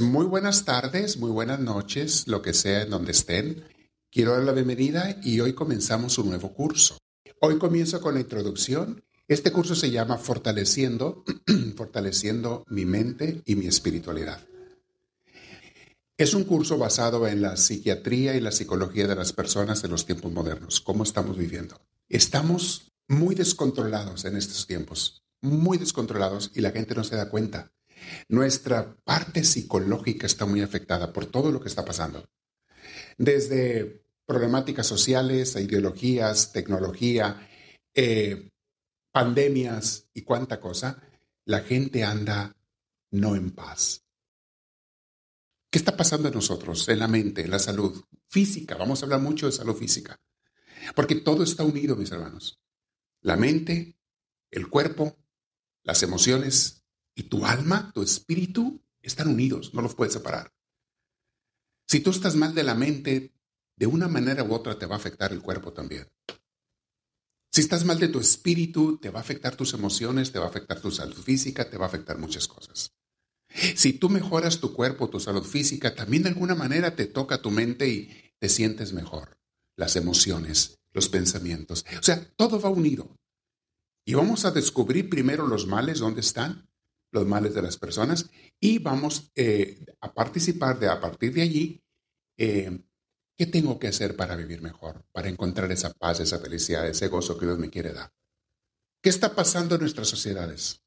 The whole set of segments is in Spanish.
Muy buenas tardes, muy buenas noches, lo que sea en donde estén. Quiero dar la bienvenida y hoy comenzamos un nuevo curso. Hoy comienzo con la introducción. Este curso se llama Fortaleciendo, Fortaleciendo mi mente y mi espiritualidad. Es un curso basado en la psiquiatría y la psicología de las personas en los tiempos modernos, cómo estamos viviendo. Estamos muy descontrolados en estos tiempos, muy descontrolados y la gente no se da cuenta. Nuestra parte psicológica está muy afectada por todo lo que está pasando. Desde problemáticas sociales, ideologías, tecnología, eh, pandemias y cuánta cosa, la gente anda no en paz. ¿Qué está pasando en nosotros, en la mente, en la salud física? Vamos a hablar mucho de salud física, porque todo está unido, mis hermanos. La mente, el cuerpo, las emociones, y tu alma, tu espíritu, están unidos, no los puedes separar. Si tú estás mal de la mente, de una manera u otra te va a afectar el cuerpo también. Si estás mal de tu espíritu, te va a afectar tus emociones, te va a afectar tu salud física, te va a afectar muchas cosas. Si tú mejoras tu cuerpo, tu salud física, también de alguna manera te toca tu mente y te sientes mejor. Las emociones, los pensamientos. O sea, todo va unido. Y vamos a descubrir primero los males, ¿dónde están? Los males de las personas y vamos eh, a participar de a partir de allí. Eh, ¿Qué tengo que hacer para vivir mejor? Para encontrar esa paz, esa felicidad, ese gozo que Dios me quiere dar. ¿Qué está pasando en nuestras sociedades?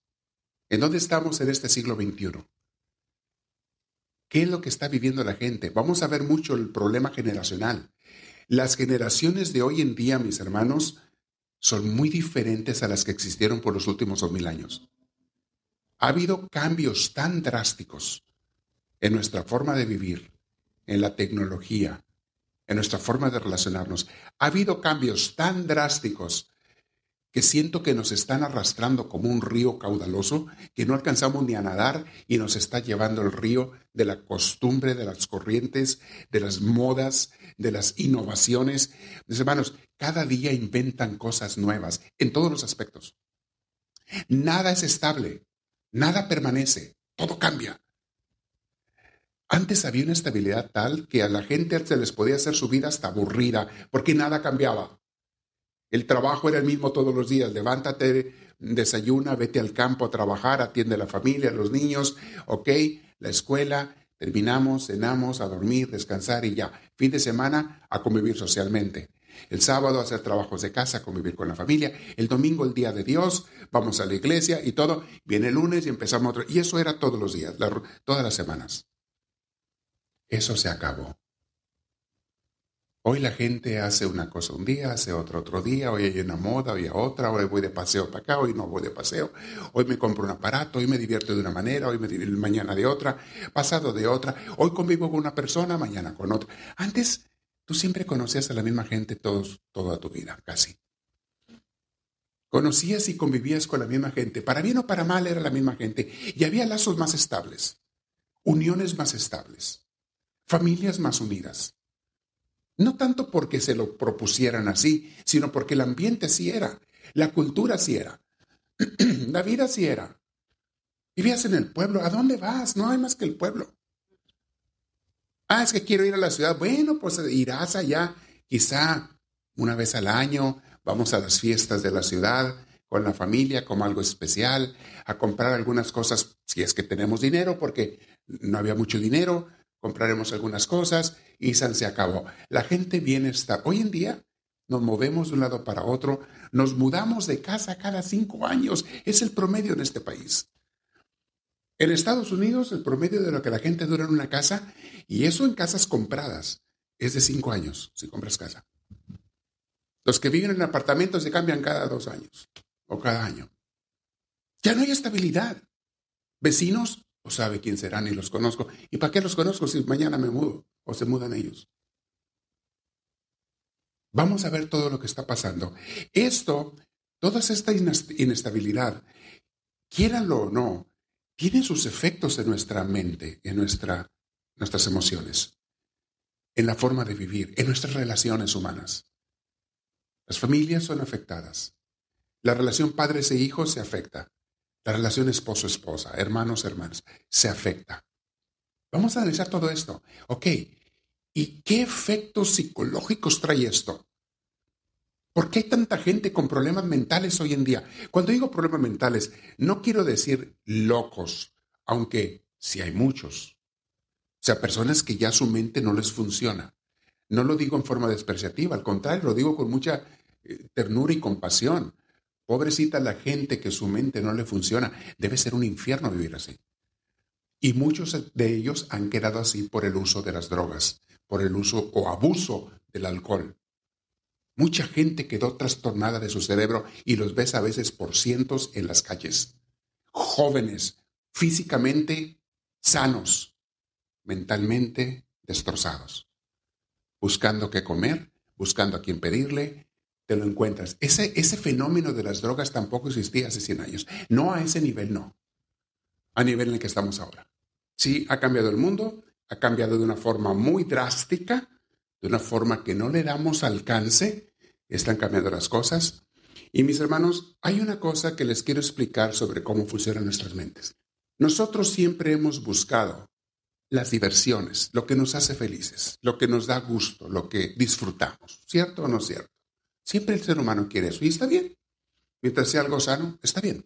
¿En dónde estamos en este siglo XXI? ¿Qué es lo que está viviendo la gente? Vamos a ver mucho el problema generacional. Las generaciones de hoy en día, mis hermanos, son muy diferentes a las que existieron por los últimos dos mil años. Ha habido cambios tan drásticos en nuestra forma de vivir, en la tecnología, en nuestra forma de relacionarnos. Ha habido cambios tan drásticos que siento que nos están arrastrando como un río caudaloso, que no alcanzamos ni a nadar y nos está llevando el río de la costumbre, de las corrientes, de las modas, de las innovaciones. Mis hermanos, cada día inventan cosas nuevas en todos los aspectos. Nada es estable. Nada permanece, todo cambia. Antes había una estabilidad tal que a la gente se les podía hacer su vida hasta aburrida, porque nada cambiaba. El trabajo era el mismo todos los días. Levántate, desayuna, vete al campo a trabajar, atiende a la familia, a los niños, ok, la escuela, terminamos, cenamos, a dormir, descansar y ya. Fin de semana a convivir socialmente. El sábado hacer trabajos de casa, convivir con la familia. El domingo el día de Dios, vamos a la iglesia y todo. Viene el lunes y empezamos otro. Y eso era todos los días, todas las semanas. Eso se acabó. Hoy la gente hace una cosa un día, hace otra otro día, hoy hay una moda, hoy hay otra, hoy voy de paseo para acá, hoy no voy de paseo, hoy me compro un aparato, hoy me divierto de una manera, hoy me mañana de otra, pasado de otra, hoy convivo con una persona, mañana con otra. Antes Tú siempre conocías a la misma gente todos, toda tu vida, casi. Conocías y convivías con la misma gente. Para bien o para mal era la misma gente. Y había lazos más estables, uniones más estables, familias más unidas. No tanto porque se lo propusieran así, sino porque el ambiente sí era, la cultura sí era, la vida sí era. Vivías en el pueblo, ¿a dónde vas? No hay más que el pueblo. Ah, es que quiero ir a la ciudad. Bueno, pues irás allá, quizá una vez al año, vamos a las fiestas de la ciudad con la familia como algo especial, a comprar algunas cosas, si es que tenemos dinero, porque no había mucho dinero, compraremos algunas cosas y se acabó. La gente viene está. Hoy en día nos movemos de un lado para otro, nos mudamos de casa cada cinco años. Es el promedio en este país. En Estados Unidos, el promedio de lo que la gente dura en una casa, y eso en casas compradas, es de cinco años, si compras casa. Los que viven en apartamentos se cambian cada dos años o cada año. Ya no hay estabilidad. Vecinos, no sabe quién serán ni los conozco. ¿Y para qué los conozco si mañana me mudo o se mudan ellos? Vamos a ver todo lo que está pasando. Esto, toda esta inestabilidad, quieranlo o no, tiene sus efectos en nuestra mente, en nuestra, nuestras emociones, en la forma de vivir, en nuestras relaciones humanas. Las familias son afectadas. La relación padres e hijos se afecta. La relación esposo-esposa, hermanos-hermanas, se afecta. Vamos a analizar todo esto. Ok, ¿y qué efectos psicológicos trae esto? ¿Por qué hay tanta gente con problemas mentales hoy en día? Cuando digo problemas mentales, no quiero decir locos, aunque sí hay muchos. O sea, personas que ya su mente no les funciona. No lo digo en forma despreciativa, al contrario, lo digo con mucha eh, ternura y compasión. Pobrecita la gente que su mente no le funciona. Debe ser un infierno vivir así. Y muchos de ellos han quedado así por el uso de las drogas, por el uso o abuso del alcohol. Mucha gente quedó trastornada de su cerebro y los ves a veces por cientos en las calles. Jóvenes, físicamente sanos, mentalmente destrozados. Buscando qué comer, buscando a quién pedirle, te lo encuentras. Ese, ese fenómeno de las drogas tampoco existía hace 100 años. No a ese nivel, no. A nivel en el que estamos ahora. Sí, ha cambiado el mundo, ha cambiado de una forma muy drástica, de una forma que no le damos alcance, están cambiando las cosas. Y mis hermanos, hay una cosa que les quiero explicar sobre cómo funcionan nuestras mentes. Nosotros siempre hemos buscado las diversiones, lo que nos hace felices, lo que nos da gusto, lo que disfrutamos, ¿cierto o no cierto? Siempre el ser humano quiere eso y está bien. Mientras sea algo sano, está bien.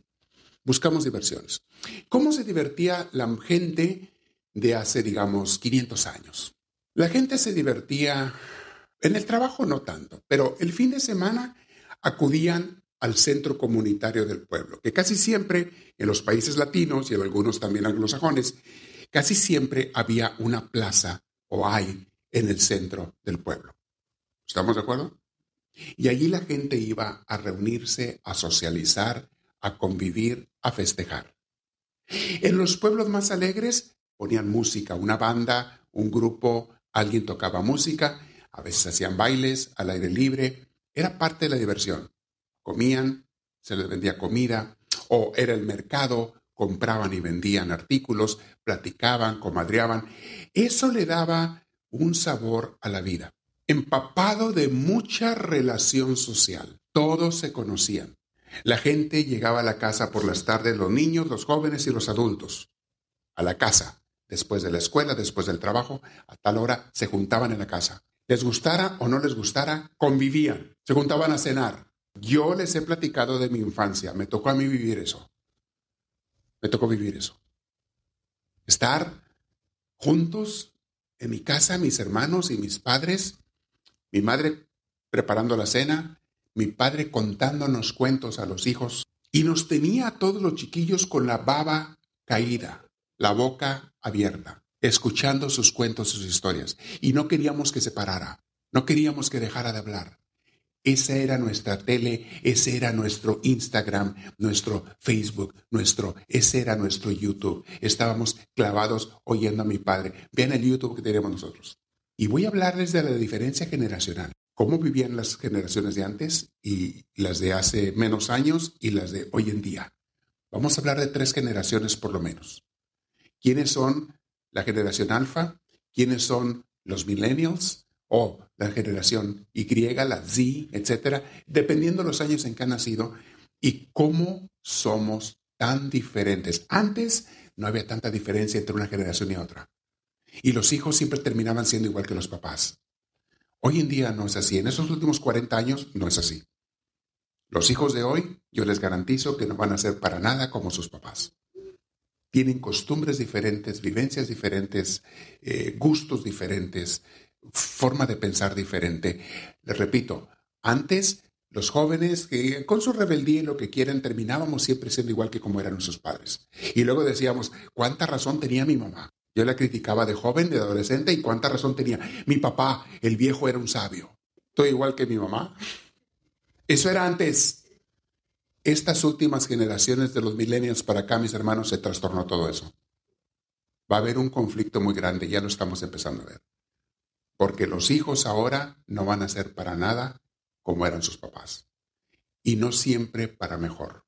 Buscamos diversiones. ¿Cómo se divertía la gente de hace, digamos, 500 años? La gente se divertía en el trabajo no tanto, pero el fin de semana acudían al centro comunitario del pueblo, que casi siempre en los países latinos y en algunos también anglosajones, casi siempre había una plaza o hay en el centro del pueblo. ¿Estamos de acuerdo? Y allí la gente iba a reunirse, a socializar, a convivir, a festejar. En los pueblos más alegres ponían música, una banda, un grupo, alguien tocaba música a veces hacían bailes al aire libre, era parte de la diversión. Comían, se les vendía comida, o era el mercado, compraban y vendían artículos, platicaban, comadreaban. Eso le daba un sabor a la vida, empapado de mucha relación social. Todos se conocían. La gente llegaba a la casa por las tardes, los niños, los jóvenes y los adultos. A la casa, después de la escuela, después del trabajo, a tal hora se juntaban en la casa les gustara o no les gustara, convivían, se juntaban a cenar. Yo les he platicado de mi infancia, me tocó a mí vivir eso. Me tocó vivir eso. Estar juntos en mi casa, mis hermanos y mis padres, mi madre preparando la cena, mi padre contándonos cuentos a los hijos, y nos tenía a todos los chiquillos con la baba caída, la boca abierta escuchando sus cuentos, sus historias. Y no queríamos que se parara, no queríamos que dejara de hablar. Esa era nuestra tele, ese era nuestro Instagram, nuestro Facebook, nuestro, ese era nuestro YouTube. Estábamos clavados oyendo a mi padre. Vean el YouTube que tenemos nosotros. Y voy a hablarles de la diferencia generacional. Cómo vivían las generaciones de antes y las de hace menos años y las de hoy en día. Vamos a hablar de tres generaciones por lo menos. ¿Quiénes son la generación alfa, quiénes son los millennials o la generación Y, la Z, etcétera, dependiendo de los años en que han nacido y cómo somos tan diferentes. Antes no había tanta diferencia entre una generación y otra. Y los hijos siempre terminaban siendo igual que los papás. Hoy en día no es así. En esos últimos 40 años no es así. Los hijos de hoy, yo les garantizo que no van a ser para nada como sus papás tienen costumbres diferentes, vivencias diferentes, eh, gustos diferentes, forma de pensar diferente. Les repito, antes los jóvenes que con su rebeldía y lo que quieran terminábamos siempre siendo igual que como eran nuestros padres. Y luego decíamos, ¿cuánta razón tenía mi mamá? Yo la criticaba de joven, de adolescente, y cuánta razón tenía. Mi papá, el viejo, era un sabio. Estoy igual que mi mamá. Eso era antes. Estas últimas generaciones de los millennials para acá, mis hermanos, se trastornó todo eso. Va a haber un conflicto muy grande, ya lo estamos empezando a ver. Porque los hijos ahora no van a ser para nada como eran sus papás. Y no siempre para mejor.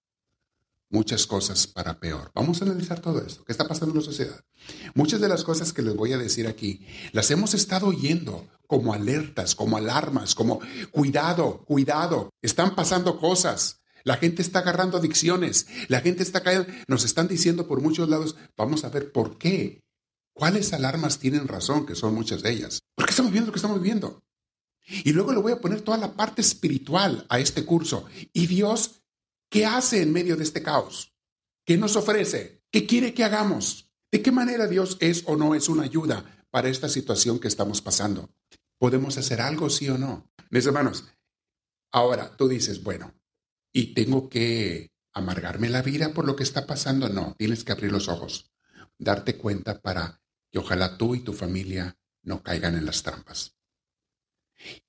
Muchas cosas para peor. Vamos a analizar todo esto. ¿Qué está pasando en la sociedad? Muchas de las cosas que les voy a decir aquí las hemos estado oyendo como alertas, como alarmas, como cuidado, cuidado. Están pasando cosas. La gente está agarrando adicciones, la gente está cayendo, nos están diciendo por muchos lados, vamos a ver por qué ¿Cuáles alarmas tienen razón? Que son muchas de ellas. ¿Por qué estamos viendo lo que estamos viendo? Y luego le voy a poner toda la parte espiritual a este curso. ¿Y Dios qué hace en medio de este caos? ¿Qué nos ofrece? ¿Qué quiere que hagamos? ¿De qué manera Dios es o no es una ayuda para esta situación que estamos pasando? ¿Podemos hacer algo, sí o no? Mis hermanos, ahora tú dices, bueno, ¿y tengo que amargarme la vida por lo que está pasando? No, tienes que abrir los ojos, darte cuenta para que ojalá tú y tu familia no caigan en las trampas.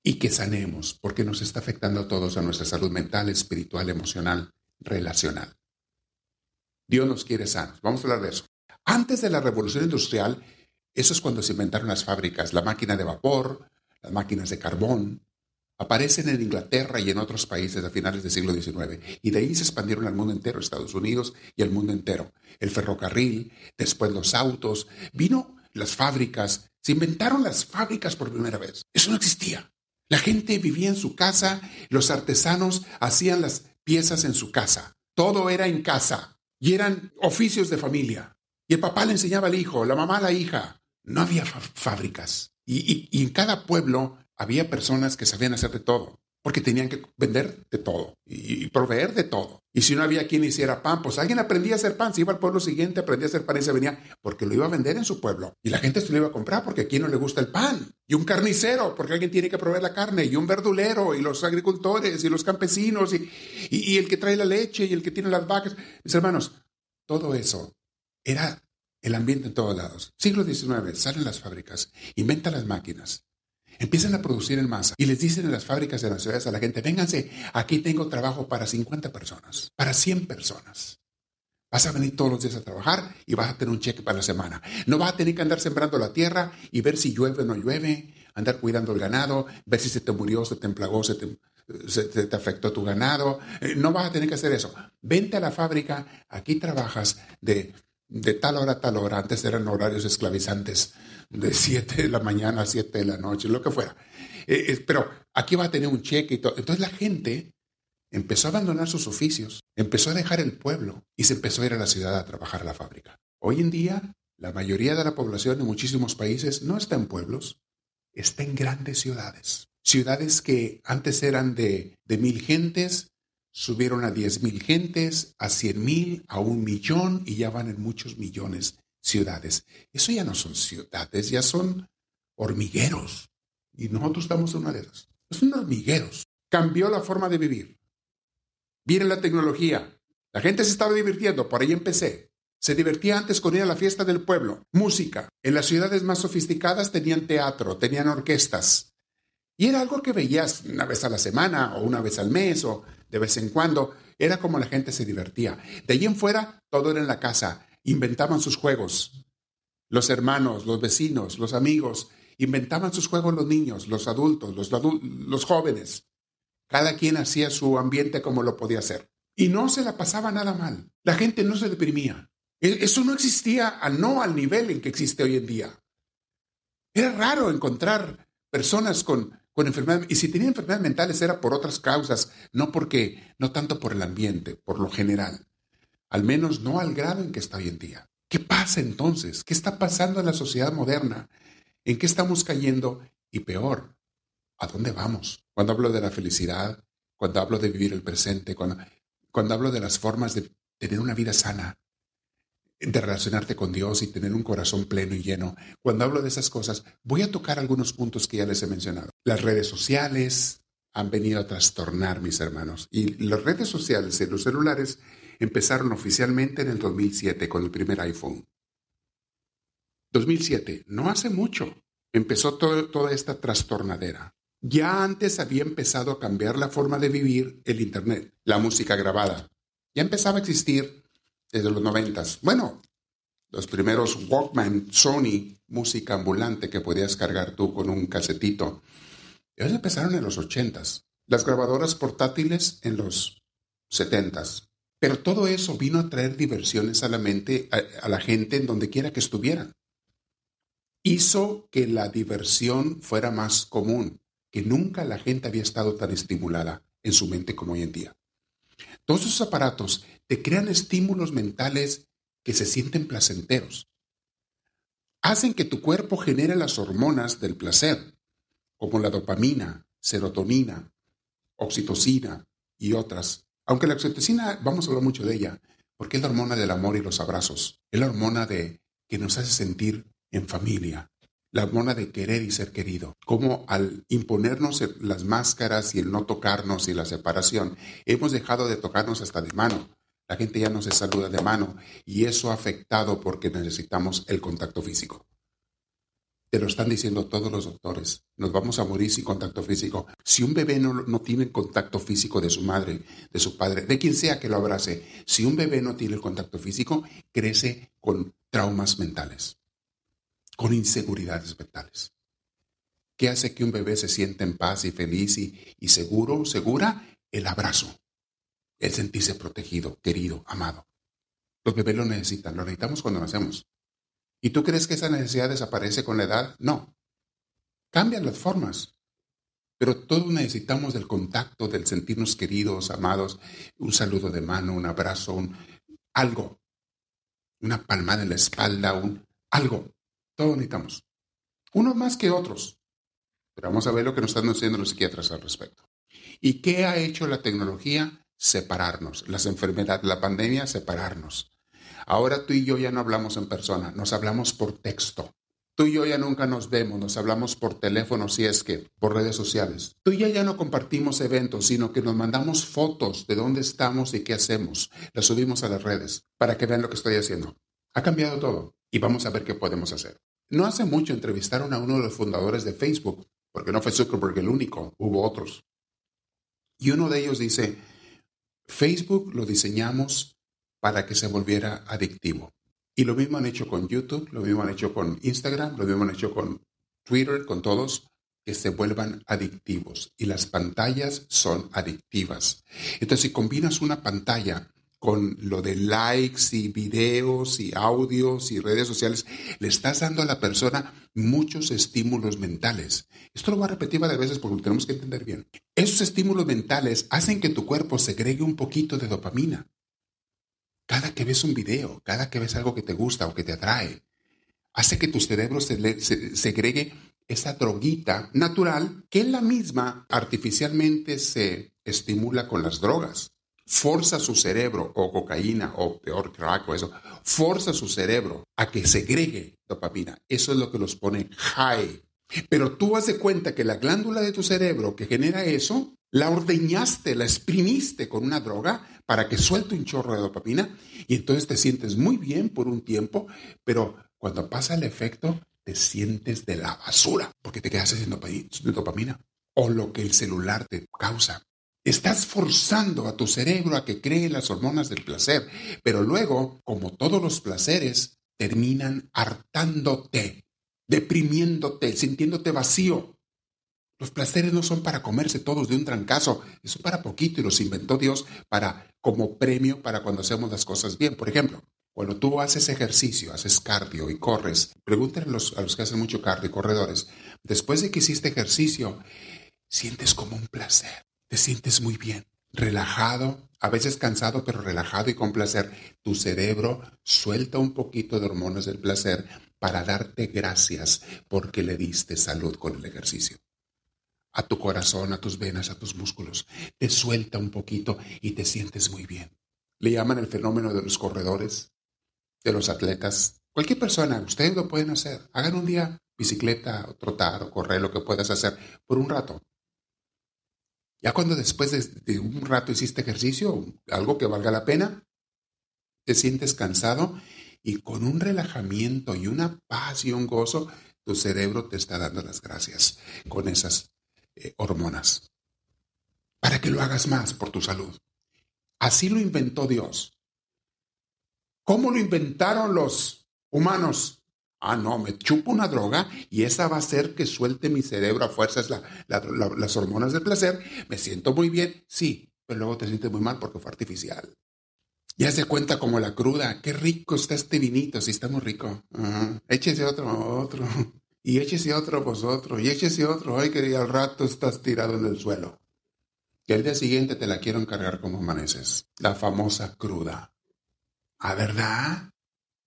Y que sanemos, porque nos está afectando a todos a nuestra salud mental, espiritual, emocional, relacional. Dios nos quiere sanos. Vamos a hablar de eso. Antes de la revolución industrial, eso es cuando se inventaron las fábricas, la máquina de vapor, las máquinas de carbón, aparecen en Inglaterra y en otros países a finales del siglo XIX y de ahí se expandieron al mundo entero, Estados Unidos y al mundo entero. El ferrocarril, después los autos, vino las fábricas, se inventaron las fábricas por primera vez. Eso no existía. La gente vivía en su casa, los artesanos hacían las piezas en su casa. Todo era en casa y eran oficios de familia. Y el papá le enseñaba al hijo, la mamá a la hija. No había fábricas. Y, en cada pueblo había personas que sabían hacer de todo, porque tenían que vender de todo y, proveer de todo. Y si no había quien hiciera pan, pues alguien aprendía a hacer pan, se iba al pueblo siguiente, aprendía a hacer pan y se venía, porque lo iba a vender en su pueblo. Y la gente se lo iba a comprar porque a quien no le gusta el pan. Y un carnicero, porque alguien tiene que proveer la carne. Y un verdulero, y los agricultores, y los campesinos, y, y el que trae la leche, y el que tiene las vacas. Mis hermanos, todo eso era el ambiente en todos lados. Siglo XIX, salen las fábricas, inventan las máquinas, empiezan a producir en masa y les dicen en las fábricas de las ciudades a la gente, vénganse, aquí tengo trabajo para 50 personas, para 100 personas. Vas a venir todos los días a trabajar y vas a tener un cheque para la semana. No vas a tener que andar sembrando la tierra y ver si llueve o no llueve, andar cuidando el ganado, ver si se te murió, se te emplagó, se te, afectó tu ganado. Eh, no vas a tener que hacer eso. Vente a la fábrica, aquí trabajas de de tal hora a tal hora, antes eran horarios esclavizantes, de 7 de la mañana a 7 de la noche, lo que fuera. Eh, pero aquí va a tener un cheque y todo. Entonces la gente empezó a abandonar sus oficios, empezó a dejar el pueblo y se empezó a ir a la ciudad a trabajar a la fábrica. Hoy en día, la mayoría de la población en muchísimos países no está en pueblos, está en grandes ciudades. Ciudades que antes eran de, de mil gentes, subieron a 10 mil gentes, a 100 mil, a un millón y ya van en muchos millones ciudades. Eso ya no son ciudades, ya son hormigueros. Y nosotros estamos en una de esas. Son hormigueros. Cambió la forma de vivir. Viene la tecnología. La gente se estaba divirtiendo, por ahí empecé. Se divertía antes con ir a la fiesta del pueblo, música. En las ciudades más sofisticadas tenían teatro, tenían orquestas. Y era algo que veías una vez a la semana o una vez al mes o de vez en cuando. Era como la gente se divertía. De allí en fuera, todo era en la casa. Inventaban sus juegos. Los hermanos, los vecinos, los amigos, inventaban sus juegos los niños, los adultos, los, los jóvenes. Cada quien hacía su ambiente como lo podía hacer. Y no se la pasaba nada mal. La gente no se deprimía. E, eso no existía, no al nivel en que existe hoy en día. Era raro encontrar personas con con enfermedades, y si tenían enfermedades mentales era por otras causas, no porque, no tanto por el ambiente, por lo general. Al menos no al grado en que está hoy en día. ¿Qué pasa entonces? ¿Qué está pasando en la sociedad moderna? ¿En qué estamos cayendo? Y peor, ¿a dónde vamos? Cuando hablo de la felicidad, cuando hablo de vivir el presente, cuando, cuando hablo de las formas de tener una vida sana, de relacionarte con Dios y tener un corazón pleno y lleno. Cuando hablo de esas cosas, voy a tocar algunos puntos que ya les he mencionado. Las redes sociales han venido a trastornar, mis hermanos. Y las redes sociales y los celulares empezaron oficialmente en el 2007 con el primer iPhone. 2007, no hace mucho, empezó toda esta trastornadera. Ya antes había empezado a cambiar la forma de vivir el Internet, la música grabada. Ya empezaba a existir desde los noventas. Bueno, los primeros Walkman, Sony, música ambulante que podías cargar tú con un casetito. Ellos empezaron en los ochentas. Las grabadoras portátiles en los setentas. Pero todo eso vino a traer diversiones a la mente, a, a la gente en donde quiera que estuvieran. Hizo que la diversión fuera más común, que nunca la gente había estado tan estimulada en su mente como hoy en día. Todos esos aparatos te crean estímulos mentales que se sienten placenteros. hacen que tu cuerpo genere las hormonas del placer, como la dopamina, serotonina, oxitocina y otras. Aunque la oxitocina, vamos a hablar mucho de ella, porque es la hormona del amor y los abrazos. Es la hormona de que nos hace sentir en familia. La hormona de querer y ser querido. Como al imponernos las máscaras y el no tocarnos y la separación, hemos dejado de tocarnos hasta de mano. La gente ya no se saluda de mano y eso ha afectado porque necesitamos el contacto físico. Lo están diciendo todos los doctores. Nos vamos a morir sin contacto físico. Si un bebé no, no tiene contacto físico de su madre, de su padre, de quien sea que lo abrace, si un bebé no tiene el contacto físico, crece con traumas mentales, con inseguridades mentales. ¿Qué hace que un bebé se sienta en paz y feliz y, y seguro, segura? El abrazo el sentirse protegido, querido, amado. Los bebés lo necesitan, lo necesitamos cuando nacemos. ¿Y tú crees que esa necesidad desaparece con la edad? No. Cambian las formas. Pero todos necesitamos del contacto, del sentirnos queridos, amados, un saludo de mano, un abrazo, un algo, una palmada en la espalda, un algo. Todos necesitamos. Unos más que otros. Pero vamos a ver lo que nos están diciendo los psiquiatras al respecto. ¿Y qué ha hecho la tecnología? separarnos. Las enfermedades, la pandemia, separarnos. Ahora tú y yo ya no hablamos en persona, nos hablamos por texto. Tú y yo ya nunca nos vemos, nos hablamos por teléfono, si es que, por redes sociales. Tú y yo ya no compartimos eventos, sino que nos mandamos fotos de dónde estamos y qué hacemos. Las subimos a las redes para que vean lo que estoy haciendo. Ha cambiado todo y vamos a ver qué podemos hacer. No hace mucho entrevistaron a uno de los fundadores de Facebook, porque no fue Zuckerberg el único, hubo otros. Y uno de ellos dice, Facebook lo diseñamos para que se volviera adictivo. Y lo mismo han hecho con YouTube, lo mismo han hecho con Instagram, lo mismo han hecho con Twitter, con todos, que se vuelvan adictivos. Y las pantallas son adictivas. Entonces, si combinas una pantalla con lo de likes y videos y audios y redes sociales, le estás dando a la persona muchos estímulos mentales. Esto lo voy a repetir varias veces porque lo tenemos que entender bien. Esos estímulos mentales hacen que tu cuerpo segregue un poquito de dopamina. Cada que ves un video, cada que ves algo que te gusta o que te atrae, hace que tu cerebro se, segregue esa droguita natural que la misma artificialmente se estimula con las drogas forza su cerebro, o cocaína, o peor crack, o eso, forza su cerebro a que segregue dopamina. Eso es lo que los pone high. Pero tú de cuenta que la glándula de tu cerebro que genera eso, la ordeñaste, la exprimiste con una droga para que suelte un chorro de dopamina y entonces te sientes muy bien por un tiempo, pero cuando pasa el efecto, te sientes de la basura porque te quedas haciendo dopamina o lo que el celular te causa. Estás forzando a tu cerebro a que cree las hormonas del placer, pero luego, como todos los placeres, terminan hartándote, deprimiéndote, sintiéndote vacío. Los placeres no son para comerse todos de un trancazo, son para poquito y los inventó Dios para como premio para cuando hacemos las cosas bien. Por ejemplo, cuando tú haces ejercicio, haces cardio y corres, pregúntenle a los, a los que hacen mucho cardio y corredores, después de que hiciste ejercicio, sientes como un placer te sientes muy bien, relajado, a veces cansado, pero relajado y con placer. Tu cerebro suelta un poquito de hormonas del placer para darte gracias porque le diste salud con el ejercicio. A tu corazón, a tus venas, a tus músculos. Te suelta un poquito y te sientes muy bien. Le llaman el fenómeno de los corredores, de los atletas. Cualquier persona, ustedes lo pueden hacer. Hagan un día bicicleta, o trotar, o correr, lo que puedas hacer por un rato. Ya cuando después de, un rato hiciste ejercicio, algo que valga la pena, te sientes cansado y con un relajamiento y una paz y un gozo, tu cerebro te está dando las gracias con esas eh, hormonas. Para que lo hagas más por tu salud. Así lo inventó Dios. ¿Cómo lo inventaron los humanos? Ah, no, me chupo una droga y esa va a hacer que suelte mi cerebro a fuerzas las hormonas del placer. Me siento muy bien, sí, pero luego te sientes muy mal porque fue artificial. Ya se cuenta como la cruda. Qué rico está este vinito, sí está muy rico. Échese otro, otro. Y échese otro vosotros. Y échese otro. Ay, que al rato estás tirado en el suelo. Que el día siguiente te la quiero encargar como amaneces. La famosa cruda. ¿Ah, verdad?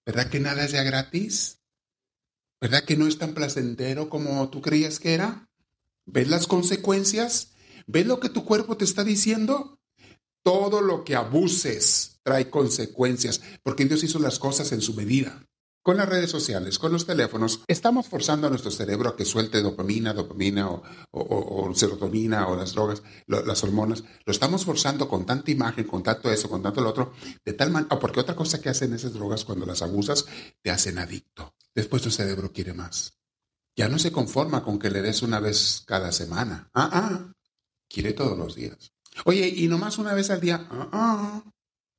¿Verdad que nada es ya gratis? ¿Verdad que no es tan placentero como tú creías que era? ¿Ves las consecuencias? ¿Ves lo que tu cuerpo te está diciendo? Todo lo que abuses trae consecuencias, porque Dios hizo las cosas en su medida. Con las redes sociales, con los teléfonos, estamos forzando a nuestro cerebro a que suelte dopamina, dopamina o, serotonina o las drogas, las hormonas. Lo estamos forzando con tanta imagen, con tanto eso, con tanto lo otro, de tal manera, porque otra cosa que hacen esas drogas cuando las abusas, te hacen adicto. Después tu cerebro quiere más. Ya no se conforma con que le des una vez cada semana. Ah, ah. Quiere todos los días. Oye, y nomás una vez al día. Ah, ah.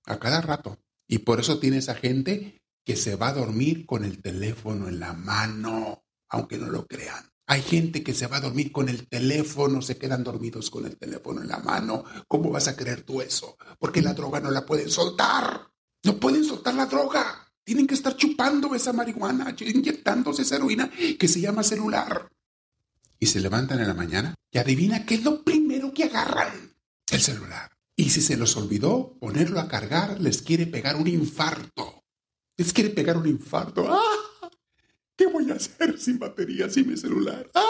A cada rato. Y por eso tiene esa gente que se va a dormir con el teléfono en la mano, aunque no lo crean. Hay gente que se va a dormir con el teléfono, se quedan dormidos con el teléfono en la mano. ¿Cómo vas a creer tú eso? Porque la droga no la pueden soltar. No pueden soltar la droga. Tienen que estar chupando esa marihuana, inyectándose esa heroína que se llama celular. Y se levantan en la mañana y adivina qué es lo primero que agarran. El celular. Y si se los olvidó ponerlo a cargar, les quiere pegar un infarto. Les quiere pegar un infarto. ¡Ah! ¿Qué voy a hacer sin batería, sin mi celular? ¡Ah!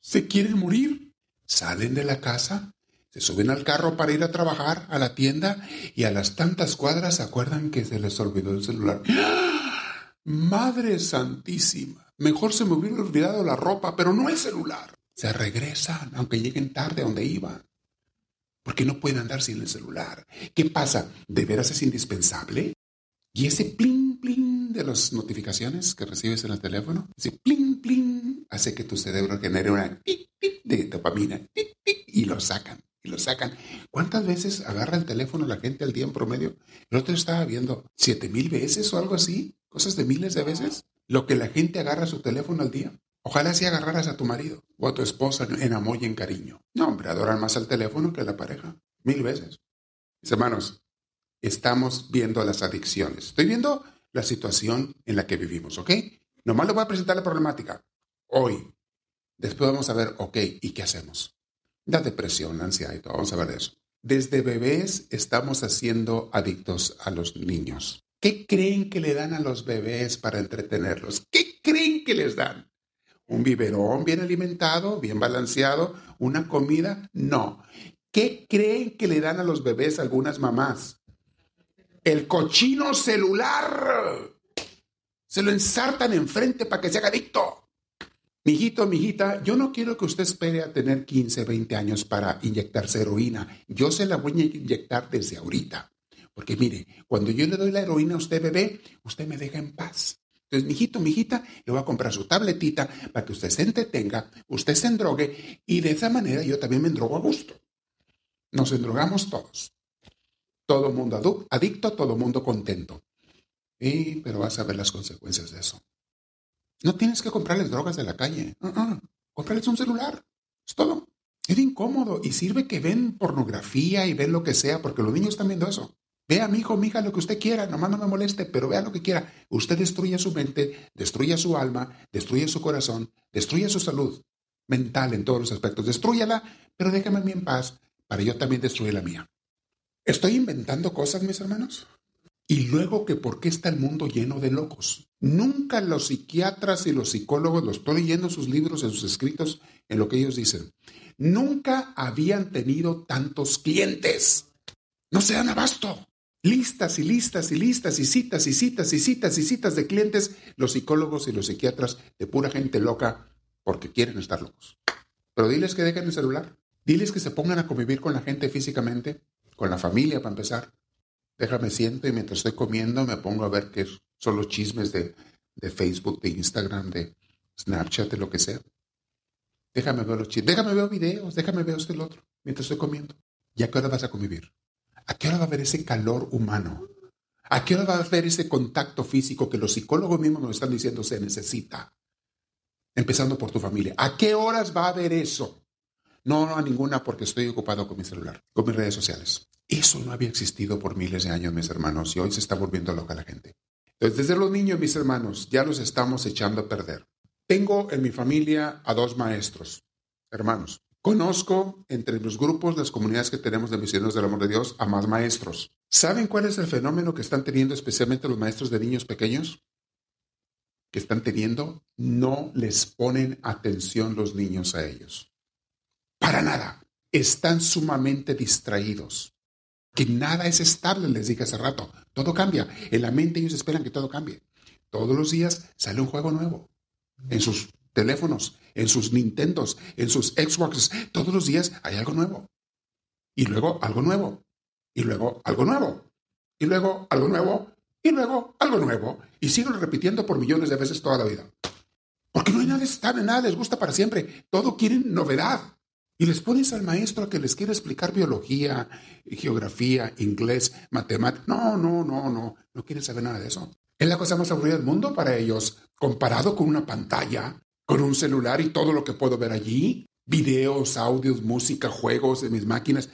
¿Se quieren morir? Salen de la casa, se suben al carro para ir a trabajar, a la tienda, y a las tantas cuadras se acuerdan que se les olvidó el celular. ¡Ah! Madre Santísima, mejor se me hubiera olvidado la ropa, pero no el celular. Se regresan, aunque lleguen tarde a donde iban. Porque no pueden andar sin el celular. ¿Qué pasa? ¿De veras es indispensable? Y ese pling, de las notificaciones que recibes en el teléfono, ese pling, pling, hace que tu cerebro genere una tic, tic de dopamina, tic, tic, y lo sacan, y lo sacan. ¿Cuántas veces agarra el teléfono la gente al día en promedio? El otro estaba viendo siete mil veces o algo así, cosas de miles de veces, lo que la gente agarra su teléfono al día. Ojalá si agarraras a tu marido o a tu esposa en amor y en cariño. No, hombre, adoran más al teléfono que la pareja. Mil veces. Mis hermanos, estamos viendo las adicciones. Estoy viendo la situación en la que vivimos, ¿ok? Nomás le voy a presentar la problemática hoy. Después vamos a ver, ok, ¿y qué hacemos? La depresión, la ansiedad y todo, vamos a ver eso. Desde bebés estamos haciendo adictos a los niños. ¿Qué creen que le dan a los bebés para entretenerlos? ¿Qué creen que les dan? ¿Un biberón bien alimentado, bien balanceado? ¿Una comida? No. ¿Qué creen que le dan a los bebés algunas mamás? El cochino celular. Se lo ensartan enfrente para que se haga adicto. Mijito, mijita, yo no quiero que usted espere a tener 15, 20 años para inyectarse heroína. Yo se la voy a inyectar desde ahorita. Porque mire, cuando yo le doy la heroína a usted, bebé, usted me deja en paz. Entonces, mijito, mijita, le voy a comprar su tabletita para que usted se entretenga, usted se endrogue y de esa manera yo también me endrogo a gusto. Nos endrogamos todos todo mundo adicto, todo mundo contento. Y, pero vas a ver las consecuencias de eso. No tienes que comprarles drogas de la calle. Uh Comprarles un celular. Es todo. Es incómodo y sirve que ven pornografía y ven lo que sea, porque los niños están viendo eso. Vea, mi hijo, mi hija, lo que usted quiera, nomás no me moleste, pero vea lo que quiera. Usted destruye su mente, destruye su alma, destruye su corazón, destruye su salud mental en todos los aspectos. Destruyala, pero déjame a mí en paz para yo también destruir la mía. ¿Estoy inventando cosas, mis hermanos? Y luego que por qué está el mundo lleno de locos. Nunca los psiquiatras y los psicólogos, los estoy leyendo sus libros, en sus escritos, en lo que ellos dicen, nunca habían tenido tantos clientes. No se dan abasto. Listas y listas y listas y citas y citas y citas y citas de clientes, los psicólogos y los psiquiatras de pura gente loca porque quieren estar locos. Pero diles que dejen el celular. Diles que se pongan a convivir con la gente físicamente con la familia para empezar. Déjame siento y mientras estoy comiendo me pongo a ver qué son los chismes de, de Facebook, de Instagram, de Snapchat, de lo que sea. Déjame ver los chismes, déjame ver videos, déjame ver esto y otro mientras estoy comiendo. ¿Y a qué hora vas a convivir? ¿A qué hora va a haber ese calor humano? ¿A qué hora va a haber ese contacto físico que los psicólogos mismos nos están diciendo se necesita? Empezando por tu familia. ¿A qué horas va a haber eso? No, no a ninguna porque estoy ocupado con mi celular, con mis redes sociales. Eso no había existido por miles de años, mis hermanos, y hoy se está volviendo loca la gente. Entonces, desde los niños, mis hermanos, ya los estamos echando a perder. Tengo en mi familia a dos maestros, hermanos. Conozco entre los grupos, las comunidades que tenemos de misioneros del amor de Dios, a más maestros. ¿Saben cuál es el fenómeno que están teniendo especialmente los maestros de niños pequeños? que están teniendo, no les ponen atención los niños a ellos. Para nada. Están sumamente distraídos. Que nada es estable, les dije hace rato. Todo cambia. En la mente ellos esperan que todo cambie. Todos los días sale un juego nuevo. En sus teléfonos, en sus Nintendos, en sus Xboxes. Todos los días hay algo nuevo. Y luego algo nuevo. Y luego algo nuevo. Y luego algo nuevo. Y luego algo nuevo. Y siguen repitiendo por millones de veces toda la vida. Porque no hay nada estable, nada les gusta para siempre. Todo quieren novedad. Y les pones al maestro que les quiere explicar biología, geografía, inglés, matemáticas. No, no, no, no. No quieren saber nada de eso. Es la cosa más aburrida del mundo para ellos, comparado con una pantalla, con un celular y todo lo que puedo ver allí. Videos, audios, música, juegos de mis máquinas.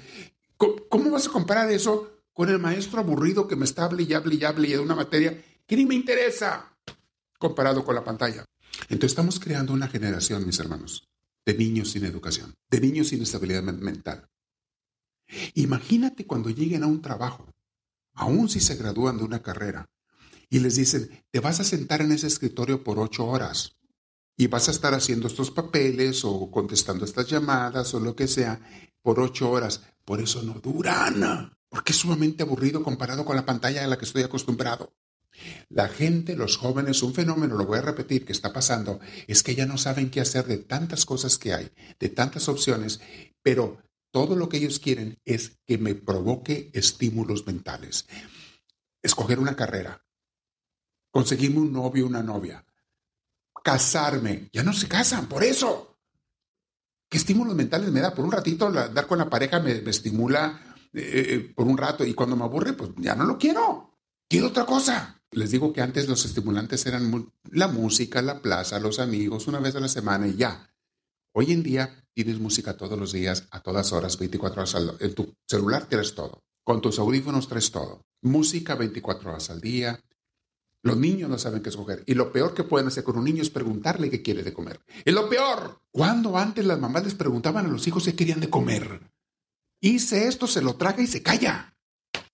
¿Cómo, vas a comparar eso con el maestro aburrido que me está hable y hable y hable de una materia que ni me interesa comparado con la pantalla? Entonces estamos creando una generación, mis hermanos, de niños sin educación, de niños sin estabilidad mental. Imagínate cuando lleguen a un trabajo, aún si se gradúan de una carrera, y les dicen, te vas a sentar en ese escritorio por ocho horas y vas a estar haciendo estos papeles o contestando estas llamadas o lo que sea por ocho horas. Por eso no duran, porque es sumamente aburrido comparado con la pantalla a la que estoy acostumbrado. La gente, los jóvenes, un fenómeno, lo voy a repetir, que está pasando, es que ya no saben qué hacer de tantas cosas que hay, de tantas opciones, pero todo lo que ellos quieren es que me provoque estímulos mentales. Escoger una carrera, conseguirme un novio, una novia, casarme, ya no se casan, por eso. ¿Qué estímulos mentales me da? Por un ratito, dar con la pareja me, estimula eh, eh, por un rato y cuando me aburre, pues ya no lo quiero. Quiero otra cosa. Les digo que antes los estimulantes eran la música, la plaza, los amigos, una vez a la semana y ya. Hoy en día tienes música todos los días, a todas horas, 24 horas al día. En tu celular tienes todo. Con tus audífonos traes todo. Música 24 horas al día. Los niños no saben qué escoger. Y lo peor que pueden hacer con un niño es preguntarle qué quiere de comer. Es lo peor. Cuando antes las mamás les preguntaban a los hijos qué querían de comer. Hice esto, se lo traga y se calla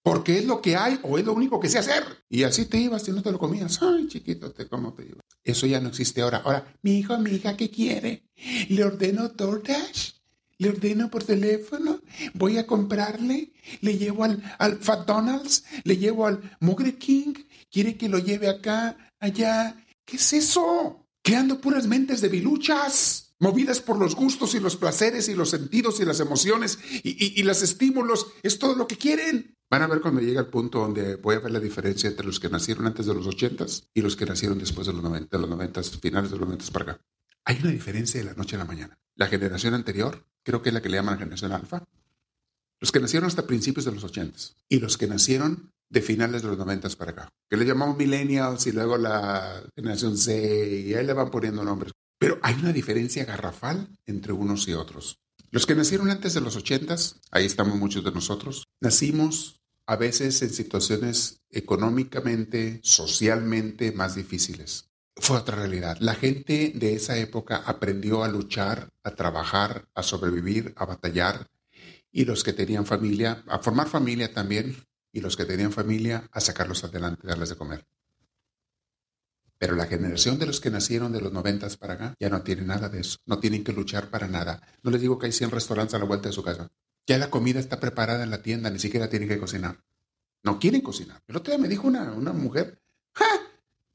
porque es lo que hay o es lo único que sé hacer. Y así te ibas y no te lo comías. Ay, chiquito, te cómo te ibas. Eso ya no existe ahora. Ahora, mi hijo, mi hija, ¿qué quiere? Le ordeno DoorDash. Le ordeno por teléfono. Voy a comprarle. Le llevo al, al Fat Donald's. Le llevo al Mugre King. Quiere que lo lleve acá, allá. ¿Qué es eso? Creando puras mentes de biluchas movidas por los gustos y los placeres y los sentidos y las emociones y, y, los estímulos, es todo lo que quieren. Van a ver cuando llegue el punto donde voy a ver la diferencia entre los que nacieron antes de los 80 y los que nacieron después de los 90, de los 90, finales de los 90 para acá. Hay una diferencia de la noche a la mañana. La generación anterior, creo que es la que le llaman generación alfa, los que nacieron hasta principios de los 80 y los que nacieron de finales de los 90 para acá, que le llamamos millennials y luego la generación Z y ahí le van poniendo nombres. Pero hay una diferencia garrafal entre unos y otros. Los que nacieron antes de los 80, ahí estamos muchos de nosotros, nacimos a veces en situaciones económicamente, socialmente más difíciles. Fue otra realidad. La gente de esa época aprendió a luchar, a trabajar, a sobrevivir, a batallar, y los que tenían familia, a formar familia también, y los que tenían familia, a sacarlos adelante, darles de comer. Pero la generación de los que nacieron de los noventas para acá ya no tiene nada de eso. No tienen que luchar para nada. No les digo que hay 100 restaurantes a la vuelta de su casa. Ya la comida está preparada en la tienda, ni siquiera tienen que cocinar. No quieren cocinar. El otro día me dijo una, una mujer, ¡ja!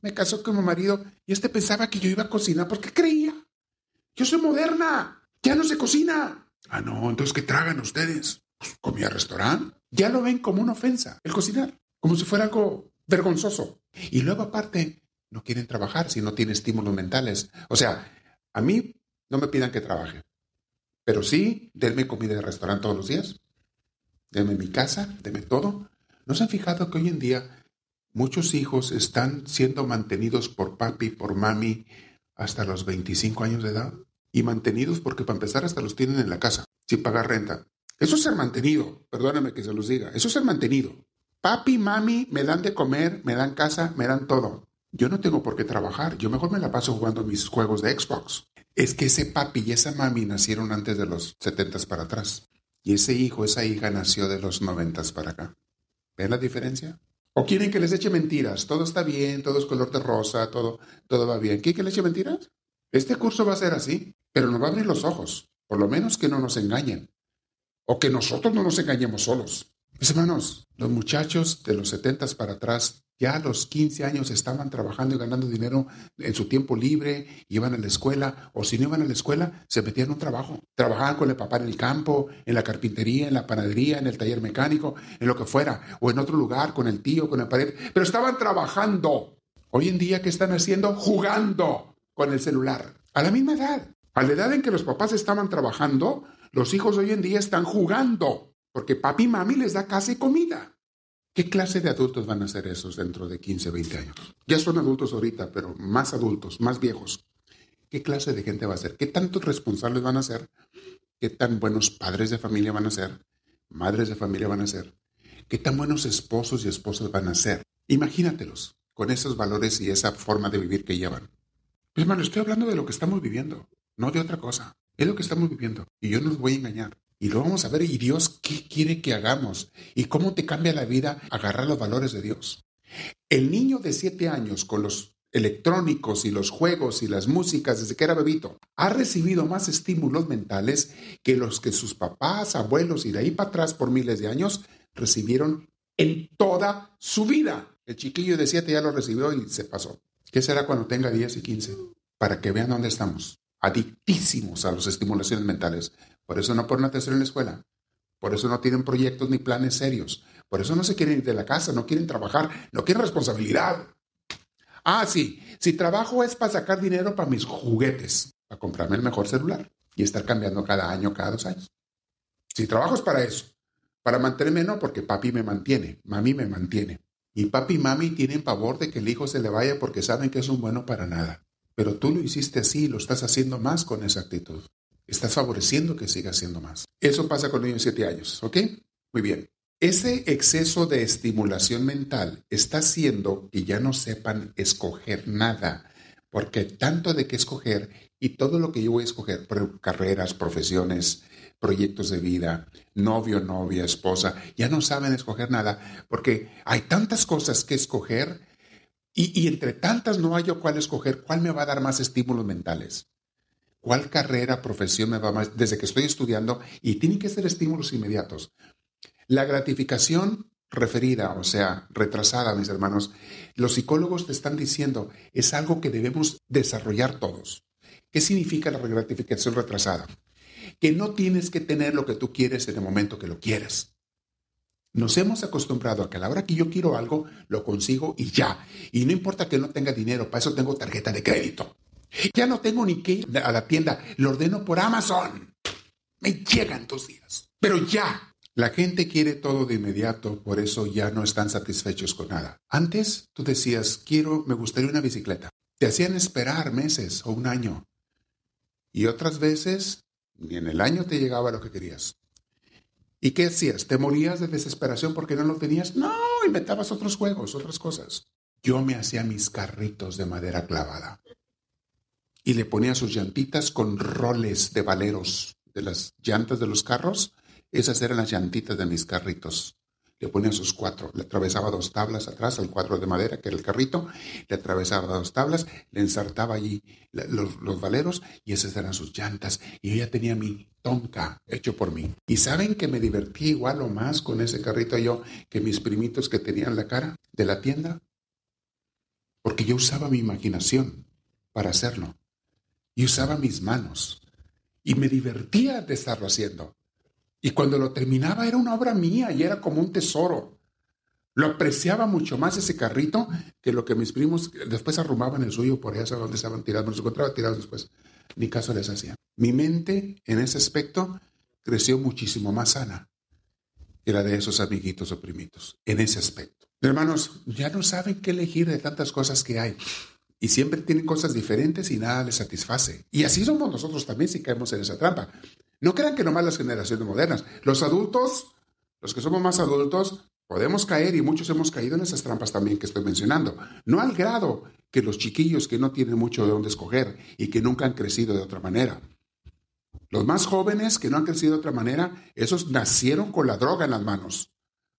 Me casó con mi marido y este pensaba que yo iba a cocinar porque creía. Yo soy moderna, ya no se cocina. Ah, no, entonces ¿qué tragan ustedes? Pues, comía restaurante. Ya lo ven como una ofensa, el cocinar, como si fuera algo vergonzoso. Y luego aparte, no quieren trabajar si no tienen estímulos mentales. O sea, a mí no me pidan que trabaje. Pero sí, denme comida de restaurante todos los días. Denme mi casa, denme todo. ¿No se han fijado que hoy en día muchos hijos están siendo mantenidos por papi, por mami, hasta los 25 años de edad? Y mantenidos porque para empezar hasta los tienen en la casa, sin pagar renta. Eso es ser mantenido, perdóname que se los diga, eso es ser mantenido. Papi, mami, me dan de comer, me dan casa, me dan todo. Yo no tengo por qué trabajar, yo mejor me la paso jugando mis juegos de Xbox es que ese papi y esa mami nacieron antes de los setentas para atrás. Y ese hijo, esa hija nació de los noventas para acá. ¿Ven la diferencia? O quieren que les eche mentiras. Todo está bien, todo es color de rosa, todo, todo va bien. ¿Quieren que les eche mentiras? Este curso va a ser así, pero nos va a abrir los ojos. Por lo menos que no nos engañen. O que nosotros no nos engañemos solos. Mis hermanos, los muchachos de los setentas para atrás ya a los 15 años estaban trabajando y ganando dinero en su tiempo libre, iban a la escuela, o si no iban a la escuela, se metían en un trabajo. Trabajaban con el papá en el campo, en la carpintería, en la panadería, en el taller mecánico, en lo que fuera, o en otro lugar, con el tío, con el padre, pero estaban trabajando. Hoy en día, ¿qué están haciendo? Jugando con el celular. A la misma edad. A la edad en que los papás estaban trabajando, los hijos hoy en día están jugando, porque papi y mami les da casa y comida. ¿Qué clase de adultos van a ser esos dentro de 15, 20 años? Ya son adultos ahorita, pero más adultos, más viejos. ¿Qué clase de gente va a ser? ¿Qué tantos responsables van a ser? ¿Qué tan buenos padres de familia van a ser? ¿Madres de familia van a ser? ¿Qué tan buenos esposos y esposas van a ser? Imagínatelos con esos valores y esa forma de vivir que llevan. Pues, hermano, estoy hablando de lo que estamos viviendo, no de otra cosa. Es lo que estamos viviendo. Y yo no los voy a engañar. Y lo vamos a ver, y Dios, ¿qué quiere que hagamos? ¿Y cómo te cambia la vida agarrar los valores de Dios? El niño de siete años con los electrónicos y los juegos y las músicas desde que era bebito, ha recibido más estímulos mentales que los que sus papás, abuelos y de ahí para atrás por miles de años recibieron en toda su vida. El chiquillo de siete ya lo recibió y se pasó. ¿Qué será cuando tenga 10 y 15? Para que vean dónde estamos. Adictísimos a las estimulaciones mentales. Por eso no ponen atención en la escuela. Por eso no tienen proyectos ni planes serios. Por eso no se quieren ir de la casa, no quieren trabajar, no quieren responsabilidad. Ah, sí, si trabajo es para sacar dinero para mis juguetes, para comprarme el mejor celular y estar cambiando cada año, cada dos años. Si trabajo es para eso, para mantenerme no, porque papi me mantiene, mami me mantiene. Y papi y mami tienen pavor de que el hijo se le vaya porque saben que es un bueno para nada. Pero tú lo hiciste así y lo estás haciendo más con esa actitud. Estás favoreciendo que siga haciendo más. Eso pasa con niños de 7 años, ¿ok? Muy bien. Ese exceso de estimulación mental está haciendo que ya no sepan escoger nada, porque tanto de qué escoger y todo lo que yo voy a escoger, carreras, profesiones, proyectos de vida, novio, novia, esposa, ya no saben escoger nada, porque hay tantas cosas que escoger y, y entre tantas no hay yo cuál escoger, cuál me va a dar más estímulos mentales. ¿Cuál carrera, profesión me va más desde que estoy estudiando? Y tienen que ser estímulos inmediatos. La gratificación referida, o sea, retrasada, mis hermanos, los psicólogos te están diciendo, es algo que debemos desarrollar todos. ¿Qué significa la gratificación retrasada? Que no tienes que tener lo que tú quieres en el momento que lo quieres. Nos hemos acostumbrado a que a la hora que yo quiero algo, lo consigo y ya. Y no importa que no tenga dinero, para eso tengo tarjeta de crédito. Ya no tengo ni que ir a la tienda, lo ordeno por Amazon. Me llegan dos días. Pero ya, la gente quiere todo de inmediato, por eso ya no están satisfechos con nada. Antes tú decías, quiero, me gustaría una bicicleta. Te hacían esperar meses o un año. Y otras veces, ni en el año te llegaba lo que querías. ¿Y qué hacías? ¿Te morías de desesperación porque no lo tenías? No, inventabas otros juegos, otras cosas. Yo me hacía mis carritos de madera clavada y le ponía sus llantitas con roles de valeros de las llantas de los carros. Esas eran las llantitas de mis carritos. Le ponía sus cuatro, le atravesaba dos tablas atrás, el cuadro de madera, que era el carrito, le atravesaba dos tablas, le ensartaba allí los, valeros y esas eran sus llantas. Y yo ya tenía mi tonka hecho por mí. Y saben que me divertí igual o más con ese carrito yo que mis primitos que tenían la cara de la tienda. Porque yo usaba mi imaginación para hacerlo y usaba mis manos y me divertía de estarlo haciendo. Y cuando lo terminaba era una obra mía y era como un tesoro. Lo apreciaba mucho más ese carrito que lo que mis primos después arrumaban el suyo por allá, donde estaban tirados, los encontraba tirados después. Ni caso les hacía. Mi mente en ese aspecto creció muchísimo más sana que la de esos amiguitos o primitos, en ese aspecto. Hermanos, ya no saben qué elegir de tantas cosas que hay y siempre tienen cosas diferentes y nada les satisface. Y así somos nosotros también si caemos en esa trampa. No crean que nomás las generaciones modernas. Los adultos, los que somos más adultos, podemos caer y muchos hemos caído en esas trampas también que estoy mencionando. No al grado que los chiquillos que no tienen mucho de dónde escoger y que nunca han crecido de otra manera. Los más jóvenes que no han crecido de otra manera, esos nacieron con la droga en las manos.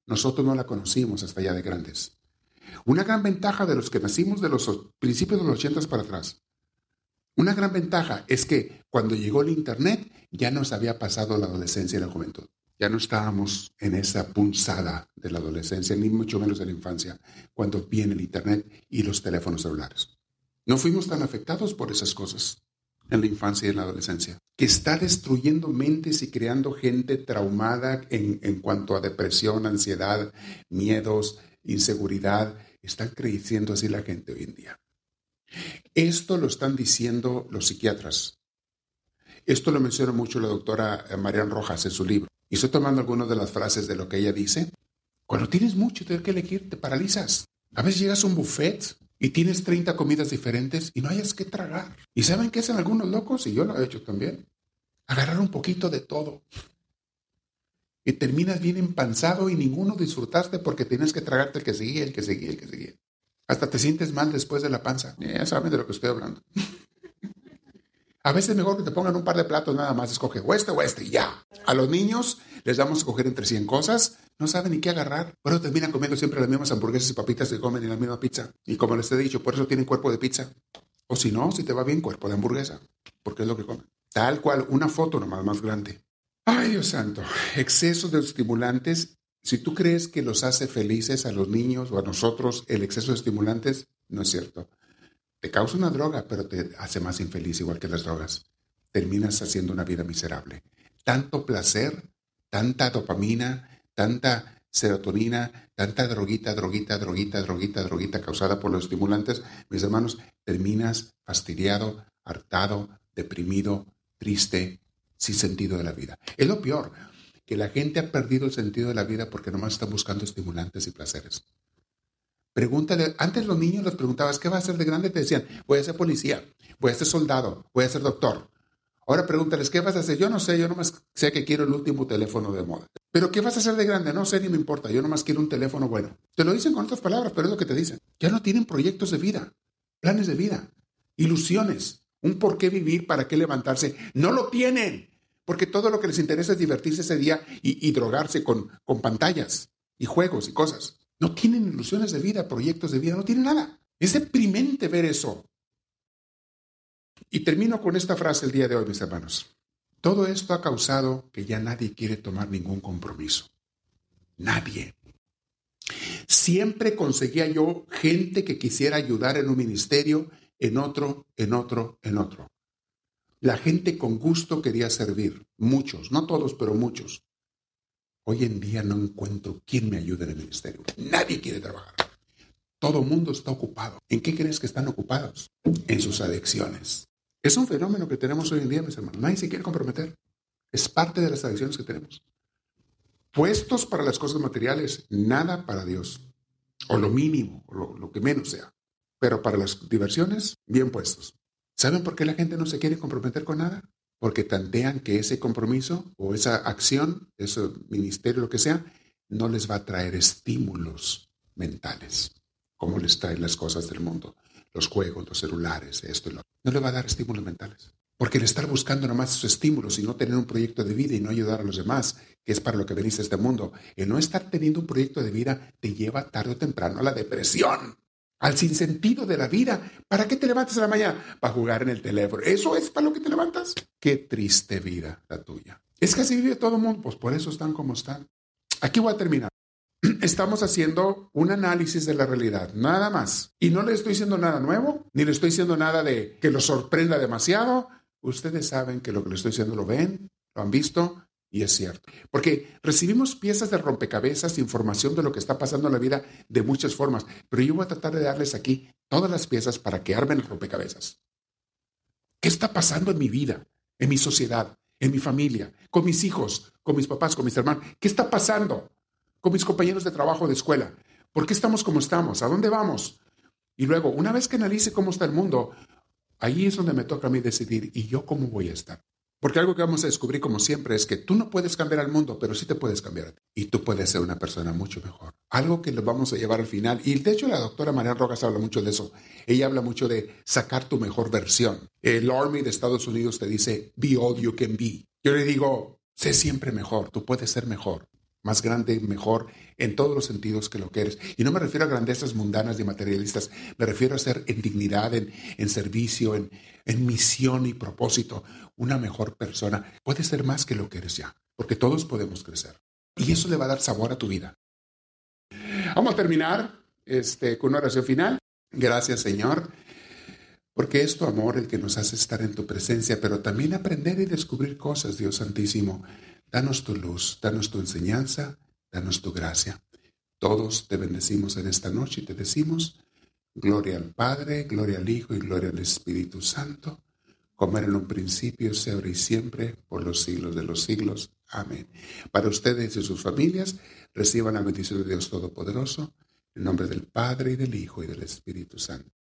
Nosotros no la conocimos hasta ya de grandes. Una gran ventaja de los que nacimos de los principios de los ochentas para atrás. Una gran ventaja es que cuando llegó el Internet ya nos había pasado la adolescencia y la juventud. Ya no estábamos en esa punzada de la adolescencia, ni mucho menos de la infancia, cuando viene el Internet y los teléfonos celulares. No fuimos tan afectados por esas cosas en la infancia y en la adolescencia, que está destruyendo mentes y creando gente traumada en, en cuanto a depresión, ansiedad, miedos, inseguridad. Están creciendo así la gente hoy en día. Esto lo están diciendo los psiquiatras. Esto lo menciona mucho la doctora Marian Rojas en su libro. Y estoy tomando algunas de las frases de lo que ella dice. Cuando tienes mucho tienes que elegir, te paralizas. A veces llegas a un buffet y tienes 30 comidas diferentes y no hayas que tragar. ¿Y saben qué hacen algunos locos? Y yo lo he hecho también. Agarrar un poquito de todo. Y terminas bien empanzado y ninguno disfrutaste porque tienes que tragarte el que seguía, el que seguía, el que seguía. Hasta te sientes mal después de la panza. Ya saben de lo que estoy hablando. A veces es mejor que te pongan un par de platos nada más, escoge o este o este y ya. A los niños les damos a escoger entre 100 cosas, no saben ni qué agarrar. Por eso terminan comiendo siempre las mismas hamburguesas y papitas que comen en la misma pizza. Y como les he dicho, por eso tienen cuerpo de pizza. O si no, si te va bien, cuerpo de hamburguesa, porque es lo que comen. Tal cual, una foto nomás más grande. Ay, Dios santo, exceso de estimulantes. Si tú crees que los hace felices a los niños o a nosotros el exceso de estimulantes, no es cierto. Te causa una droga, pero te hace más infeliz, igual que las drogas. Terminas haciendo una vida miserable. Tanto placer, tanta dopamina, tanta serotonina, tanta droguita, droguita, droguita, droguita, droguita causada por los estimulantes, mis hermanos, terminas fastidiado, hartado, deprimido, triste, sin sentido de la vida. Es lo peor, que la gente ha perdido el sentido de la vida porque nomás están buscando estimulantes y placeres. Pregúntale, antes los niños les preguntabas, ¿qué vas a hacer de grande? Te decían, voy a ser policía, voy a ser soldado, voy a ser doctor. Ahora pregúntales, ¿qué vas a hacer? Yo no sé, yo nomás sé que quiero el último teléfono de moda. Pero ¿qué vas a hacer de grande? No sé ni me importa, yo nomás quiero un teléfono bueno. Te lo dicen con otras palabras, pero es lo que te dicen. Ya no tienen proyectos de vida, planes de vida, ilusiones, un por qué vivir, para qué levantarse. No lo tienen, porque todo lo que les interesa es divertirse ese día y, drogarse con, con pantallas y juegos y cosas. No tienen ilusiones de vida, proyectos de vida, no tienen nada. Es deprimente ver eso. Y termino con esta frase el día de hoy, mis hermanos. Todo esto ha causado que ya nadie quiere tomar ningún compromiso. Nadie. Siempre conseguía yo gente que quisiera ayudar en un ministerio, en otro, en otro, en otro. La gente con gusto quería servir, muchos, no todos, pero muchos. Hoy en día no encuentro quién me ayude en el ministerio. Nadie quiere trabajar. Todo mundo está ocupado. ¿En qué crees que están ocupados? En sus adicciones. Es un fenómeno que tenemos hoy en día, mis hermanos. Nadie se quiere comprometer. Es parte de las adicciones que tenemos. Puestos para las cosas materiales, nada para Dios. O lo mínimo, o lo que menos sea. Pero para las diversiones, bien puestos. ¿Saben por qué la gente no se quiere comprometer con nada? porque tantean que ese compromiso o esa acción, ese ministerio, lo que sea, no les va a traer estímulos mentales, como les traen las cosas del mundo, los juegos, los celulares, esto y lo No le va a dar estímulos mentales. Porque el estar buscando nomás esos estímulos y no tener un proyecto de vida y no ayudar a los demás, que es para lo que veniste a este mundo, el no estar teniendo un proyecto de vida te lleva tarde o temprano a la depresión al sinsentido de la vida. ¿Para qué te levantas a la mañana? Para jugar en el teléfono. ¿Eso es para lo que te levantas? Qué triste vida la tuya. Es que así vive todo el mundo, pues por eso están como están. Aquí voy a terminar. Estamos haciendo un análisis de la realidad, nada más. Y no le estoy diciendo nada nuevo, ni le estoy diciendo nada de que lo sorprenda demasiado. Ustedes saben que lo que le estoy diciendo lo ven, lo han visto, y es cierto, porque recibimos piezas de rompecabezas, información de lo que está pasando en la vida de muchas formas, pero yo voy a tratar de darles aquí todas las piezas para que armen el rompecabezas. ¿Qué está pasando en mi vida, en mi sociedad, en mi familia, con mis hijos, con mis papás, con mis hermanos? ¿Qué está pasando con mis compañeros de trabajo, de escuela? ¿Por qué estamos como estamos? ¿A dónde vamos? Y luego, una vez que analice cómo está el mundo, ahí es donde me toca a mí decidir, ¿y yo cómo voy a estar? Porque algo que vamos a descubrir como siempre es que tú no puedes cambiar al mundo, pero sí te puedes cambiar. Y tú puedes ser una persona mucho mejor. Algo que lo vamos a llevar al final. Y de hecho la doctora María Rojas habla mucho de eso. Ella habla mucho de sacar tu mejor versión. El Army de Estados Unidos te dice, be all you can be. Yo le digo, sé siempre mejor, tú puedes ser mejor. Más grande, mejor, en todos los sentidos que lo que eres. Y no me refiero a grandezas mundanas y materialistas, me refiero a ser en dignidad, en, servicio, en, en misión y propósito, una mejor persona. Puedes ser más que lo que eres ya, porque todos podemos crecer. Y eso le va a dar sabor a tu vida. Vamos a terminar este, con una oración final. Gracias, Señor, porque es tu amor el que nos hace estar en tu presencia, pero también aprender y descubrir cosas, Dios Santísimo. Danos tu luz, danos tu enseñanza, danos tu gracia. Todos te bendecimos en esta noche y te decimos, gloria al Padre, gloria al Hijo y gloria al Espíritu Santo, como era en un principio, sea ahora y siempre, por los siglos de los siglos. Amén. Para ustedes y sus familias, reciban la bendición de Dios Todopoderoso, en nombre del Padre y del Hijo y del Espíritu Santo.